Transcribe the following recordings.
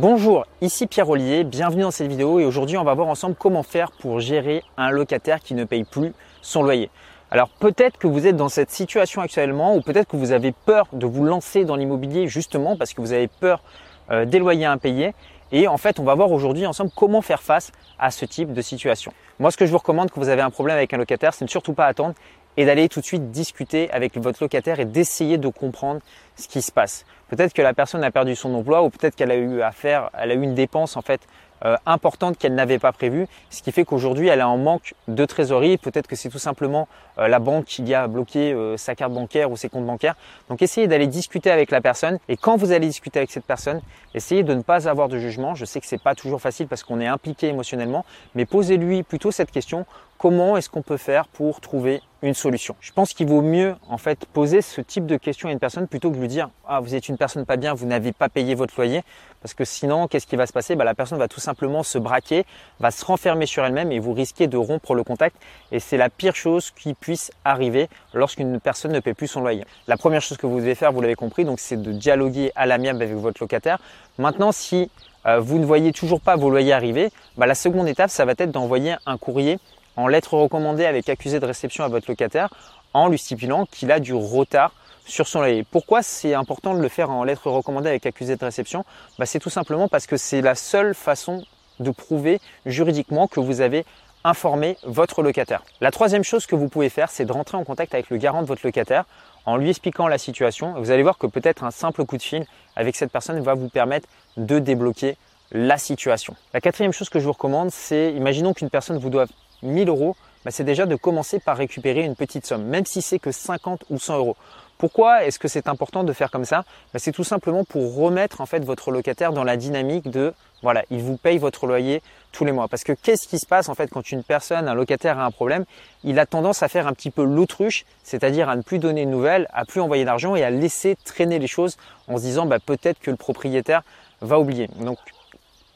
Bonjour, ici Pierre Ollier, bienvenue dans cette vidéo et aujourd'hui on va voir ensemble comment faire pour gérer un locataire qui ne paye plus son loyer. Alors peut-être que vous êtes dans cette situation actuellement ou peut-être que vous avez peur de vous lancer dans l'immobilier justement parce que vous avez peur euh, des loyers impayés et en fait on va voir aujourd'hui ensemble comment faire face à ce type de situation. Moi ce que je vous recommande quand vous avez un problème avec un locataire c'est de ne surtout pas attendre et d'aller tout de suite discuter avec votre locataire et d'essayer de comprendre ce qui se passe. Peut-être que la personne a perdu son emploi ou peut-être qu'elle a eu à faire, elle a eu une dépense en fait euh, importante qu'elle n'avait pas prévue, ce qui fait qu'aujourd'hui elle est en manque de trésorerie. Peut-être que c'est tout simplement euh, la banque qui a bloqué euh, sa carte bancaire ou ses comptes bancaires. Donc essayez d'aller discuter avec la personne et quand vous allez discuter avec cette personne, essayez de ne pas avoir de jugement. Je sais que c'est pas toujours facile parce qu'on est impliqué émotionnellement, mais posez-lui plutôt cette question comment est-ce qu'on peut faire pour trouver une solution. Je pense qu'il vaut mieux en fait poser ce type de question à une personne plutôt que de lui dire ah vous êtes une personne pas bien, vous n'avez pas payé votre loyer parce que sinon qu'est-ce qui va se passer? Bah, la personne va tout simplement se braquer, va se renfermer sur elle-même et vous risquez de rompre le contact et c'est la pire chose qui puisse arriver lorsqu'une personne ne paie plus son loyer. La première chose que vous devez faire, vous l'avez compris, donc c'est de dialoguer à l'amiable avec votre locataire. Maintenant si euh, vous ne voyez toujours pas vos loyers arriver, bah, la seconde étape ça va être d'envoyer un courrier en lettre recommandée avec accusé de réception à votre locataire en lui stipulant qu'il a du retard sur son loyer. Pourquoi c'est important de le faire en lettre recommandée avec accusé de réception? Bah, C'est tout simplement parce que c'est la seule façon de prouver juridiquement que vous avez informé votre locataire. La troisième chose que vous pouvez faire, c'est de rentrer en contact avec le garant de votre locataire en lui expliquant la situation. Vous allez voir que peut-être un simple coup de fil avec cette personne va vous permettre de débloquer la situation. La quatrième chose que je vous recommande, c'est imaginons qu'une personne vous doit 1000 euros, bah, c'est déjà de commencer par récupérer une petite somme, même si c'est que 50 ou 100 euros. Pourquoi est-ce que c'est important de faire comme ça? Bah, C'est tout simplement pour remettre en fait votre locataire dans la dynamique de voilà, il vous paye votre loyer tous les mois. Parce que qu'est-ce qui se passe en fait quand une personne, un locataire a un problème? Il a tendance à faire un petit peu l'autruche, c'est-à-dire à ne plus donner de nouvelles, à plus envoyer d'argent et à laisser traîner les choses en se disant bah, peut-être que le propriétaire va oublier. Donc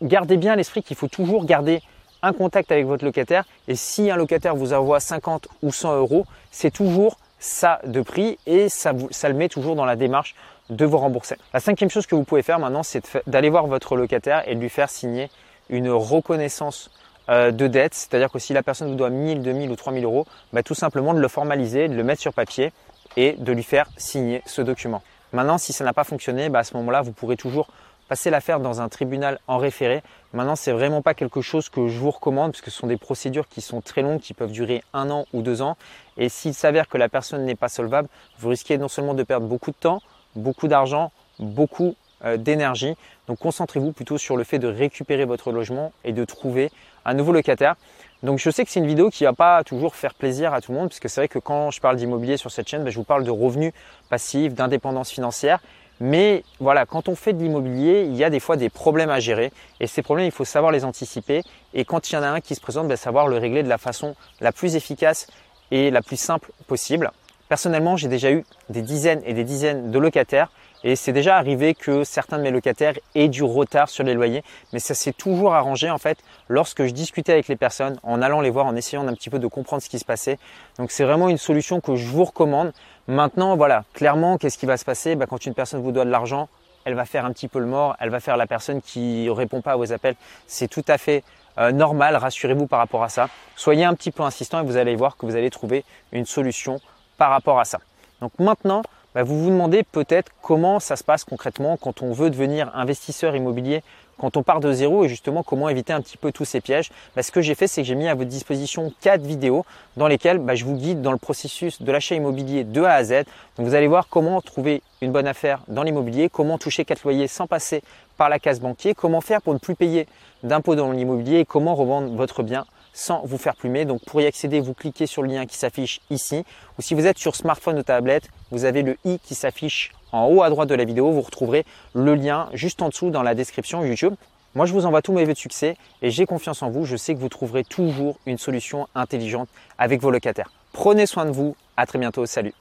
gardez bien l'esprit qu'il faut toujours garder un contact avec votre locataire et si un locataire vous envoie 50 ou 100 euros, c'est toujours ça de prix et ça, ça le met toujours dans la démarche de vous rembourser. La cinquième chose que vous pouvez faire maintenant, c'est d'aller voir votre locataire et de lui faire signer une reconnaissance euh, de dette, c'est-à-dire que si la personne vous doit 1000, 2000 ou 3000 euros, bah, tout simplement de le formaliser, de le mettre sur papier et de lui faire signer ce document. Maintenant, si ça n'a pas fonctionné, bah, à ce moment-là, vous pourrez toujours passer l'affaire dans un tribunal en référé. Maintenant, c'est vraiment pas quelque chose que je vous recommande puisque ce sont des procédures qui sont très longues, qui peuvent durer un an ou deux ans. Et s'il s'avère que la personne n'est pas solvable, vous risquez non seulement de perdre beaucoup de temps, beaucoup d'argent, beaucoup euh, d'énergie. Donc concentrez-vous plutôt sur le fait de récupérer votre logement et de trouver un nouveau locataire. Donc je sais que c'est une vidéo qui va pas toujours faire plaisir à tout le monde, puisque c'est vrai que quand je parle d'immobilier sur cette chaîne, ben, je vous parle de revenus passifs, d'indépendance financière. Mais voilà, quand on fait de l'immobilier, il y a des fois des problèmes à gérer et ces problèmes, il faut savoir les anticiper et quand il y en a un qui se présente, ben, savoir le régler de la façon la plus efficace et la plus simple possible. Personnellement, j'ai déjà eu des dizaines et des dizaines de locataires et c'est déjà arrivé que certains de mes locataires aient du retard sur les loyers, mais ça s'est toujours arrangé en fait lorsque je discutais avec les personnes, en allant les voir, en essayant un petit peu de comprendre ce qui se passait. Donc c'est vraiment une solution que je vous recommande. Maintenant, voilà, clairement, qu'est-ce qui va se passer? Bah, Quand une personne vous doit de l'argent, elle va faire un petit peu le mort, elle va faire la personne qui répond pas à vos appels. C'est tout à fait euh, normal, rassurez-vous par rapport à ça. Soyez un petit peu insistant et vous allez voir que vous allez trouver une solution par rapport à ça. Donc maintenant, bah, vous vous demandez peut-être comment ça se passe concrètement quand on veut devenir investisseur immobilier, quand on part de zéro et justement comment éviter un petit peu tous ces pièges. Bah, ce que j'ai fait, c'est que j'ai mis à votre disposition quatre vidéos dans lesquelles bah, je vous guide dans le processus de l'achat immobilier de A à Z. Donc vous allez voir comment trouver une bonne affaire dans l'immobilier, comment toucher quatre loyers sans passer par la case banquier, comment faire pour ne plus payer d'impôts dans l'immobilier et comment revendre votre bien sans vous faire plumer. Donc pour y accéder, vous cliquez sur le lien qui s'affiche ici. Ou si vous êtes sur smartphone ou tablette, vous avez le i qui s'affiche en haut à droite de la vidéo. Vous retrouverez le lien juste en dessous dans la description YouTube. Moi, je vous envoie tous mes vœux de succès et j'ai confiance en vous. Je sais que vous trouverez toujours une solution intelligente avec vos locataires. Prenez soin de vous. À très bientôt. Salut.